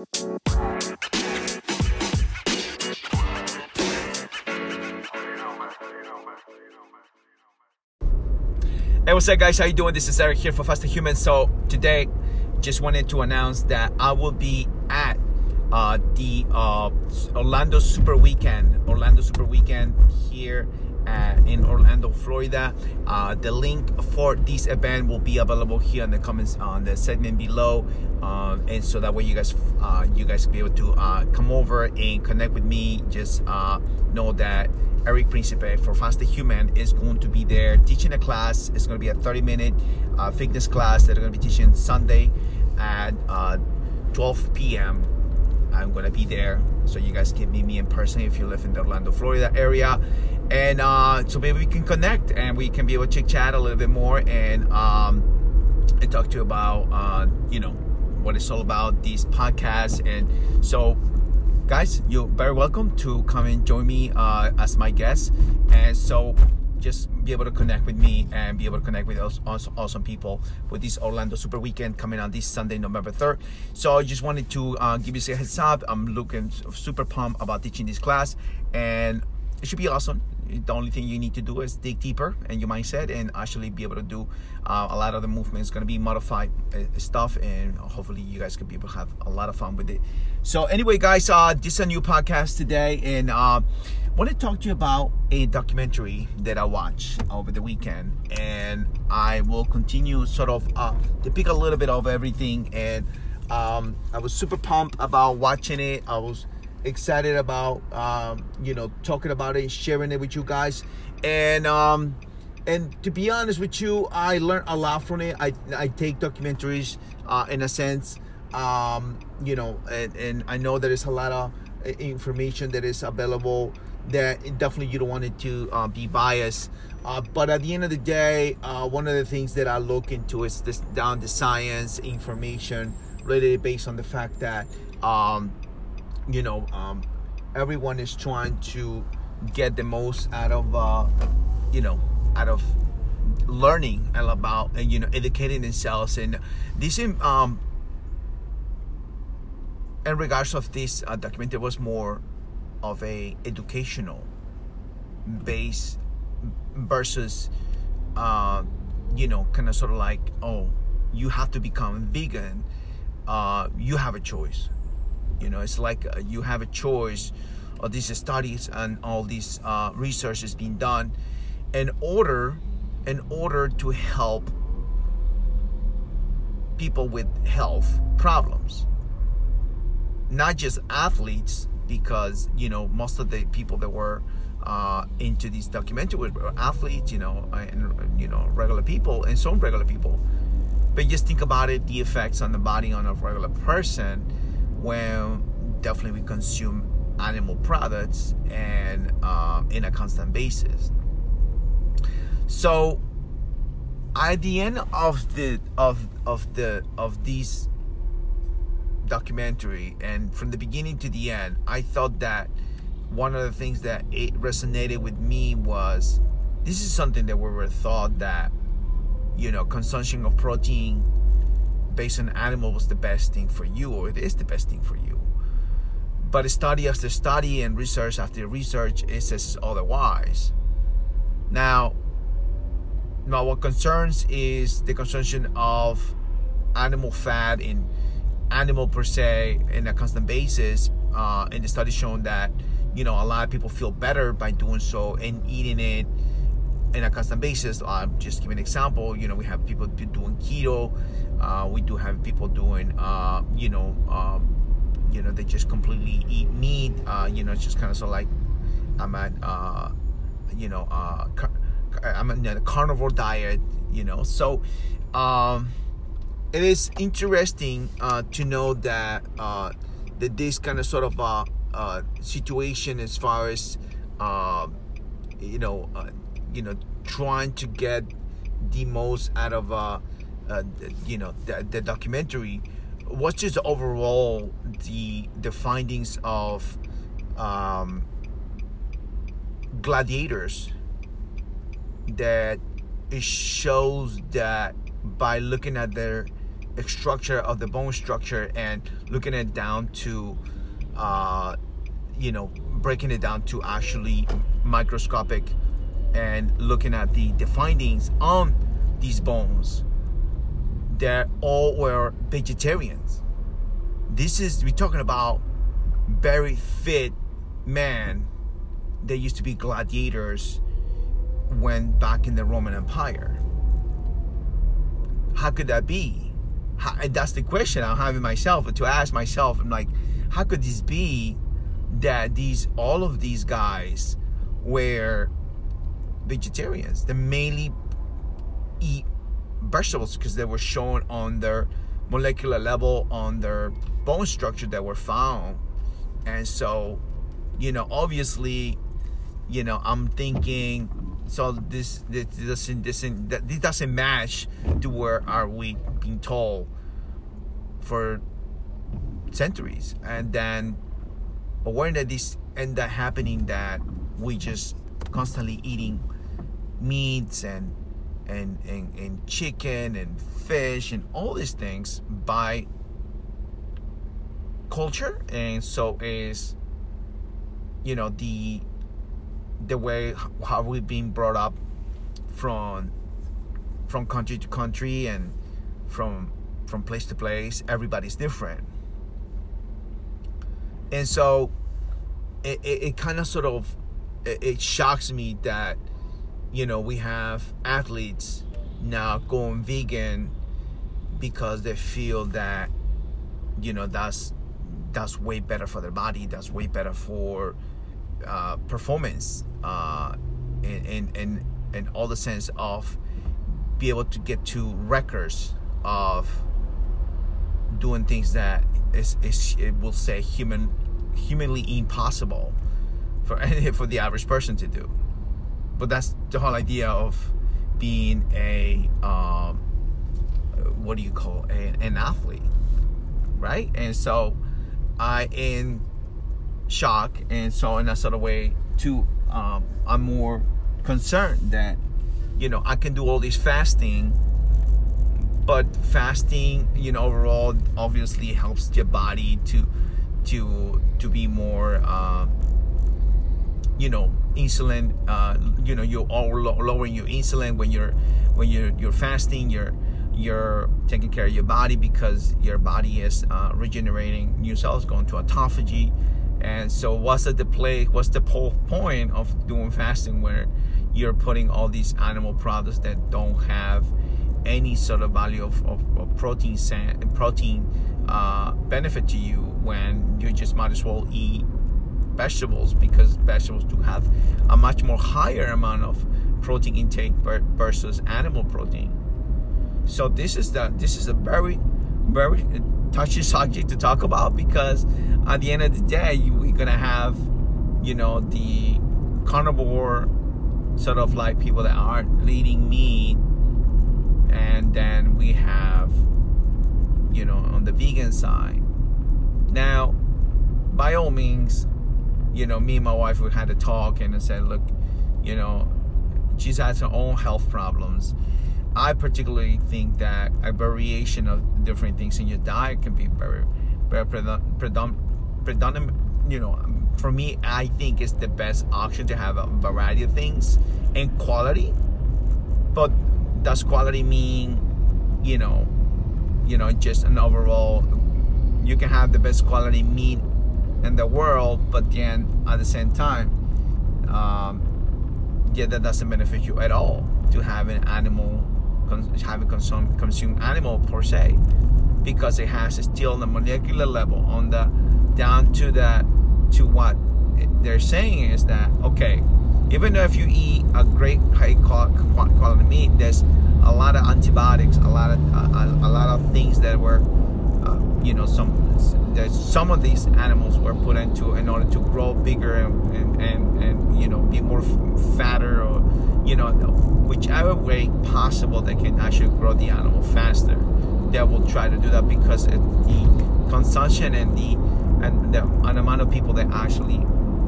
Hey, what's up, guys? How you doing? This is Eric here for Faster Human. So today, just wanted to announce that I will be at uh, the uh, Orlando Super Weekend. Orlando Super Weekend here at, in Orlando, Florida. Uh, the link for this event will be available here in the comments on the segment below, um, and so that way you guys uh, you guys can be able to uh, come over and connect with me. Just uh, know that Eric Principe for Faster Human is going to be there teaching a class. It's going to be a 30 minute uh, fitness class that are going to be teaching Sunday at uh, 12 p.m. I'm to be there. So you guys can meet me in person if you live in the Orlando, Florida area. And uh, so maybe we can connect and we can be able to chit chat a little bit more and, um, and talk to you about, uh, you know, what it's all about, these podcasts. And so guys, you're very welcome to come and join me uh, as my guest. And so just be able to connect with me and be able to connect with those awesome people with this Orlando Super Weekend coming on this Sunday, November 3rd. So I just wanted to uh, give you a heads up. I'm looking super pumped about teaching this class and it should be awesome the only thing you need to do is dig deeper in your mindset and actually be able to do uh, a lot of the movement is going to be modified uh, stuff and hopefully you guys can be able to have a lot of fun with it so anyway guys uh this is a new podcast today and uh want to talk to you about a documentary that I watched over the weekend and I will continue sort of uh, to pick a little bit of everything and um, I was super pumped about watching it. I was excited about um, you know talking about it sharing it with you guys and um and to be honest with you i learned a lot from it. I i take documentaries uh, in a sense um you know and, and i know there is a lot of uh, information that is available that definitely you don't want it to uh, be biased. Uh, but at the end of the day uh, one of the things that i look into is this down the science information really based on the fact that um, you know, um, everyone is trying to get the most out of, uh, you know, out of learning and about you know educating themselves. And this um in regards of this uh, documentary was more of a educational base versus uh you know kind of sort of like oh you have to become vegan uh you have a choice. You know, it's like uh, you have a choice of these studies and all these uh, research is being done in order in order to help people with health problems. Not just athletes because you know most of the people that were uh, into these documentaries were athletes you know and you know regular people and some regular people but just think about it the effects on the body on a regular person when definitely we consume animal products and uh, in a constant basis. So at the end of the of of the of these documentary and from the beginning to the end i thought that one of the things that it resonated with me was this is something that we were thought that you know consumption of protein based on animal was the best thing for you or it is the best thing for you. But study after study and research after research it says otherwise. Now now what concerns is the consumption of animal fat in animal per se in a constant basis uh, and the study shown that you know a lot of people feel better by doing so and eating it in a constant basis. Uh, just give an example. You know, we have people doing keto. Uh, we do have people doing, uh, you know, um, you know, they just completely eat meat. Uh, you know, it's just kind of so like I'm at, uh, you know, uh, car- I'm in a carnivore diet. You know, so um, it is interesting uh, to know that uh, that this kind of sort of uh, uh, situation as far as uh, you know uh, you know trying to get the most out of you know the, the documentary what's just overall the the findings of um, gladiators that it shows that by looking at their structure of the bone structure and looking it down to uh, you know breaking it down to actually microscopic and looking at the, the findings on these bones. They all were vegetarians. This is we're talking about very fit man they used to be gladiators when back in the roman empire. How could that be how, that's the question i'm having myself to ask myself i'm like how could this be that these all of these guys were vegetarians? They mainly eat vegetables because they were shown on their molecular level on their bone structure that were found. And so you know obviously you know i'm thinking so this this doesn't this, this doesn't match to where are we being told for centuries. And then but that this end up happening that we just constantly eating meats and and, and and chicken and fish and all these things by culture. And so is you know the the way how we've been brought up from from country to country and from from place to place everybody's different. And so it, it, it kind of sort of it, it shocks me that you know we have athletes now going vegan because they feel that you know that's that's way better for their body that's way better for uh, performance uh, in, in in in all the sense of be able to get to records of doing things that is, is it will say human humanly impossible for any for the average person to do. But that's the whole idea of being a um, what do you call a, an athlete, right? And so I in shock, and so in a sort of way too, um, I'm more concerned that you know I can do all this fasting but fasting you know overall obviously helps your body to to to be more uh, you know insulin uh, you know you're lowering your insulin when you're when you're you're fasting you're you're taking care of your body because your body is uh, regenerating new cells going to autophagy and so what's the play what's the whole point of doing fasting where you're putting all these animal products that don't have any sort of value of, of, of protein protein uh, benefit to you when you just might as well eat vegetables because vegetables do have a much more higher amount of protein intake versus animal protein. So this is the this is a very very touchy subject to talk about because at the end of the day we're gonna have you know the carnivore sort of like people that aren't eating meat and then we have you know on the vegan side. Now by all means you know me and my wife we had a talk and I said look you know she's had her own health problems I particularly think that a variation of different things in your diet can be very very predominant you know for me I think it's the best option to have a variety of things and quality. But does quality mean you know you know just an overall you can have the best quality meat in the world but then at the same time um, yeah that doesn't benefit you at all to have an animal having consume consume animal per se because it has still the molecular level on the down to the to what they're saying is that okay even though if you eat a great high quality meat, there's a lot of antibiotics, a lot of a, a lot of things that were, uh, you know, some there's some of these animals were put into in order to grow bigger and and, and, and you know be more fatter or you know whichever way possible they can actually grow the animal faster. They will try to do that because the consumption and the and the an amount of people that actually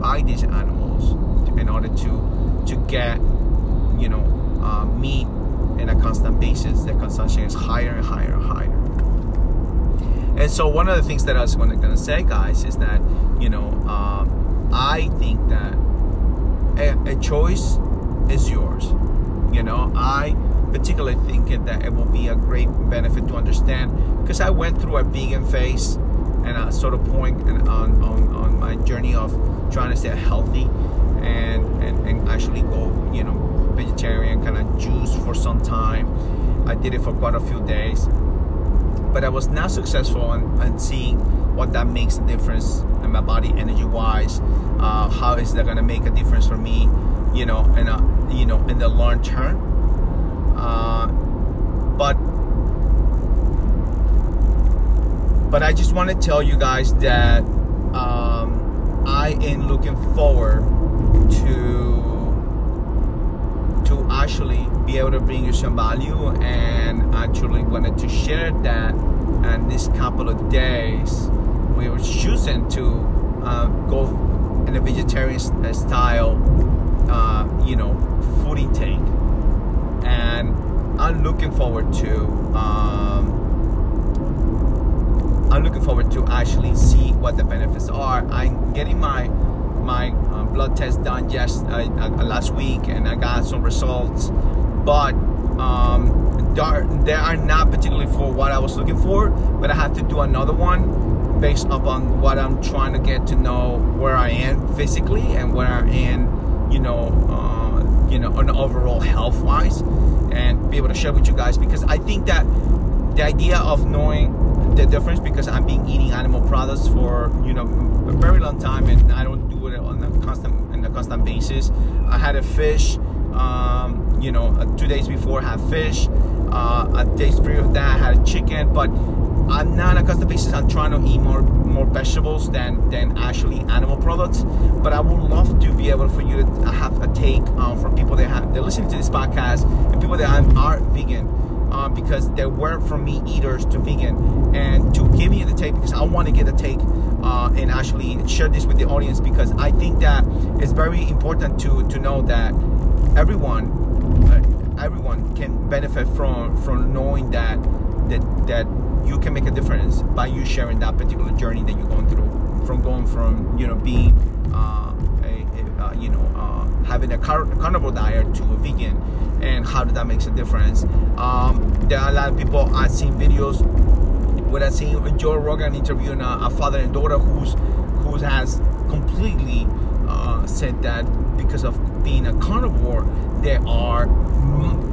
buy these animals in order to to get you know uh, meat in a constant basis the consumption is higher and higher and higher And so one of the things that I was going to say, guys, is that you know um, I think that a, a choice is yours. You know, I particularly think that it will be a great benefit to understand because I went through a vegan phase and a sort of point on, on, on my journey of trying to stay healthy and, and, and actually go, you know, vegetarian, kind of juice for some time. I did it for quite a few days, but I was not successful in, in seeing what that makes a difference in my body energy wise. Uh, how is that to make a difference for me, you know, in a, you know, in the long term? Uh, but but I just want to tell you guys that um, I am looking forward to to actually be able to bring you some value and actually wanted to share that and this couple of days we were choosing to uh, go in a vegetarian style uh, you know food intake and I'm looking forward to um, I'm looking forward to actually see what the benefits are. I'm getting my my uh, blood test done just uh, uh, last week, and I got some results, but um, they are not particularly for what I was looking for. But I have to do another one based upon what I'm trying to get to know where I am physically and where I am, you know. Uh, you know, on overall health wise, and be able to share with you guys because I think that the idea of knowing the difference because I've been eating animal products for you know a very long time and I don't do it constant basis. I had a fish, um, you know, two days before I had fish. Uh, a day prior of that I had a chicken, but I'm not on a constant basis. I'm trying to eat more more vegetables than than actually animal products. But I would love to be able for you to have a take um, from people that have they're listening to this podcast and people that are vegan. Uh, because they went from meat eaters to vegan and to give me the take because I want to get a take uh, and actually share this with the audience because I think that it's very important to to know that everyone uh, everyone can benefit from from knowing that that that you can make a difference by you sharing that particular journey that you're going through. From going from you know being uh, a, a uh, you know uh, having a car- carnivore diet to a vegan and how that makes a difference. Um, there are a lot of people i've seen videos where i've seen joe rogan interviewing a, a father and daughter who's who has completely uh, said that because of being a carnivore they are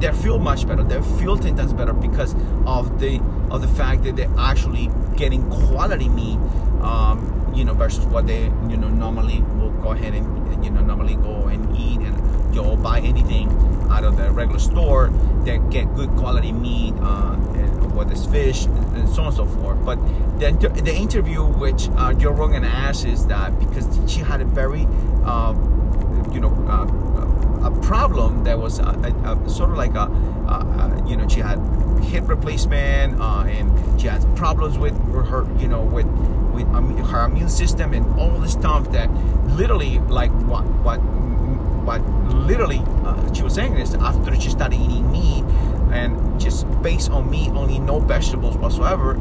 they feel much better. They feel ten times better because of the of the fact that they're actually getting quality meat. Um, you know, versus what they you know normally will go ahead and you know normally go and eat and know buy anything out of the regular store. They get good quality meat, uh, whether fish and so on and so forth. But the the interview which uh, Joe Rogan asked is that because she had a very uh, you know uh, a problem that was a, a, a sort of like a, you know she had hip replacement uh, and she has problems with her you know with with um, her immune system and all this stuff that literally like what what what literally uh, she was saying is after she started eating meat and just based on meat only no vegetables whatsoever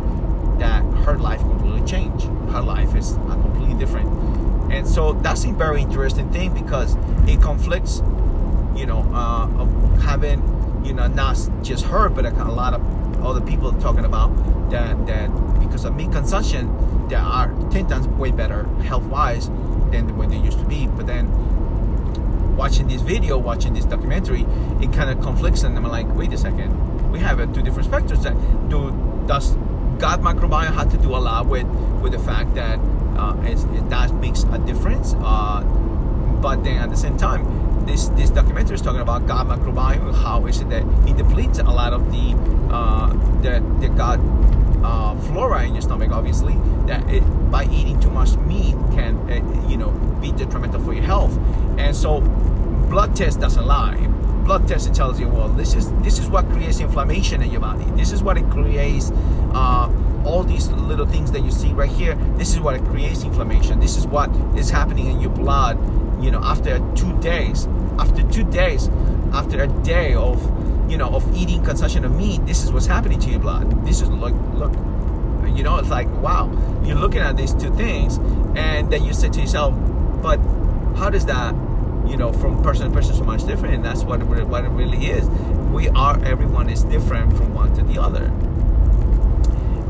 that her life completely changed her life is completely different and so that's a very interesting thing because it conflicts you know, uh, having, you know, not just her, but a, lot of other people talking about that that because of meat consumption, they are ten times way better health wise than the way they used to be. But then watching this video, watching this documentary, it kind of conflicts, and I'm like, wait a second, we have uh, two different spectrums. That do does gut microbiome have to do a lot with with the fact that uh, it, it, that makes a difference. Uh, but then at the same time, this this documentary is talking about gut microbiome, how is it that it depletes a lot of the uh, the, the gut uh, flora in your stomach, obviously, that it, by eating too much meat can uh, you know be detrimental for your health. And so, blood test doesn't lie. Blood test tells you, well, this is this is what creates inflammation in your body. This is what it creates. Uh, all these little things that you see right here, this is what it creates inflammation. This is what is happening in your blood you know after two days after two days after a day of you know of eating consumption of meat this is what's happening to your blood this is look look. You know, it's like wow, you're looking at these two things, and then you say to yourself, but how does that, you know, from person to person so much different? And that's what it, what it really is. We are everyone is different from one to the other.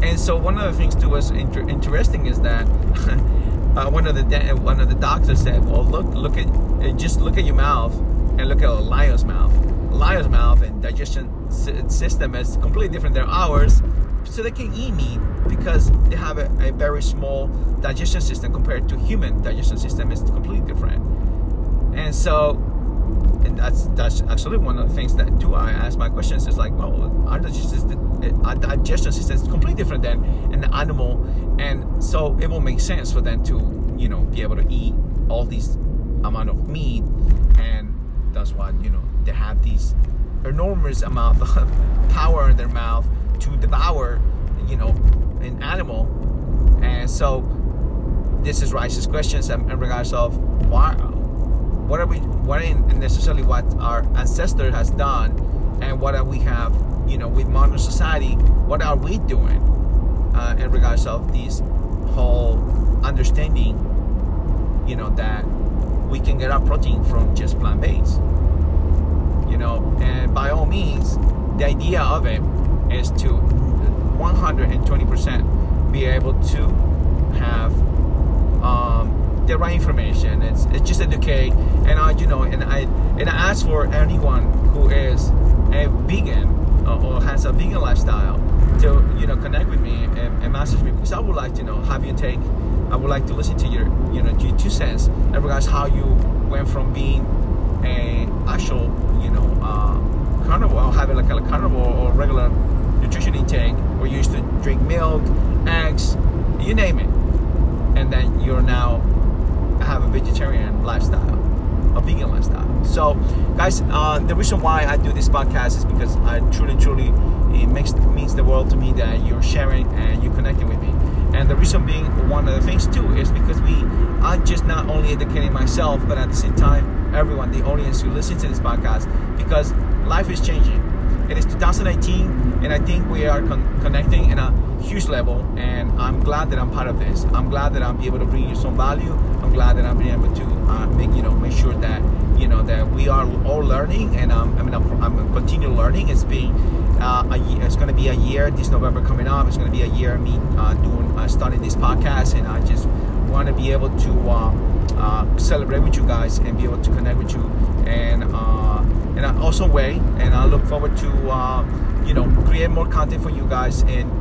And so one of the things to us inter- interesting is that uh, one of the de- one of the doctors said, "Well, look, look at just look at your mouth and look at a lion's mouth. A lion's mouth and digestion system is completely different than ours, so they can eat meat because they have a, a very small digestion system compared to human digestion system is completely different. And so, and that's that's actually one of the things that too I ask my questions. Is like, well, our digestion system, our digestion system is completely different than an animal, and so it will make sense for them to you know be able to eat all these amount of meat, and that's why you know they have these enormous amount of power in their mouth to devour, you know, an animal. And so this is raises questions in regards of why, what are we, what ain't necessarily what our ancestor has done, and what are we have, you know, with modern society, what are we doing uh, in regards of this whole understanding, you know, that we can get our protein from just plant based you know? And by all means the idea of it is to 120% be able to have the right information. It's, it's just educate and I you know and I and I ask for anyone who is a vegan or has a vegan lifestyle to you know connect with me and, and message me because I would like to know have you take. I would like to listen to your you know your two cents in regards how you went from being a actual you know uh, carnivore having like a carnivore or regular nutrition intake where you used to drink milk eggs you name it. And then you're now have a vegetarian lifestyle a vegan lifestyle. So guys uh, the reason why i do this podcast is because i truly truly it makes means the world to me that you're sharing and you're connecting with me. And the reason being one of the things too is because we i'm just not only educating myself but at the same time everyone the audience who listens to this podcast because life is changing. It is 2019 and i think we are con- connecting in a huge level and i'm glad that i'm part of this. I'm glad that i'm able to bring you some value. I'm glad that i'm able to uh, make you know make sure that you know that we are all learning and i mean i'm, I'm continue learning. It's being uh, a it's going to be a year this november coming up. It's going to be a year me uh, doing uh, starting this podcast and i just want to be able to uh, uh, celebrate with you guys and be able to connect with you. And uh, in an awesome way and i look forward to create more content for you guys and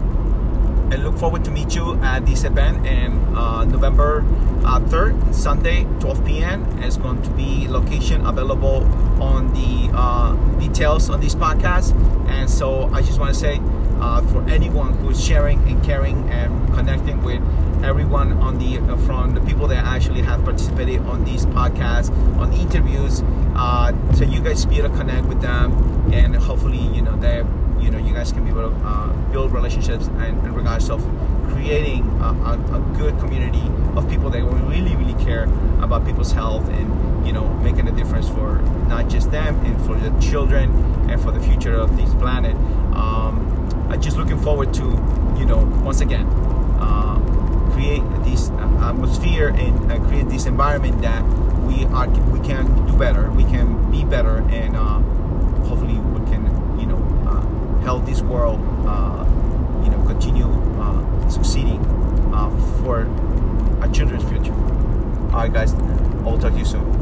and look forward to meet you at this event in uh, November uh, 3rd, Sunday, 12 p.m. It's going to be location available on the uh, details on this podcast. And so I just want to say uh, for anyone who's sharing and caring and connecting with everyone on the uh, from the people that actually have participated on these podcasts, on interviews, uh, so you guys be able to connect with them and hopefully you know that you know you guys can be able to uh, build relationships and in regards of creating a, a, a, good community of people that really really care about people's health and you know making a difference for not just them and for the children and for the future of this planet. Um, i'm just looking forward to you know once again uh, create this atmosphere and uh, create this environment that we are we can do better we can be better and uh, hopefully help this world, uh, you know, continue uh, succeeding uh, for our children's future. All right, guys, I'll talk to you soon.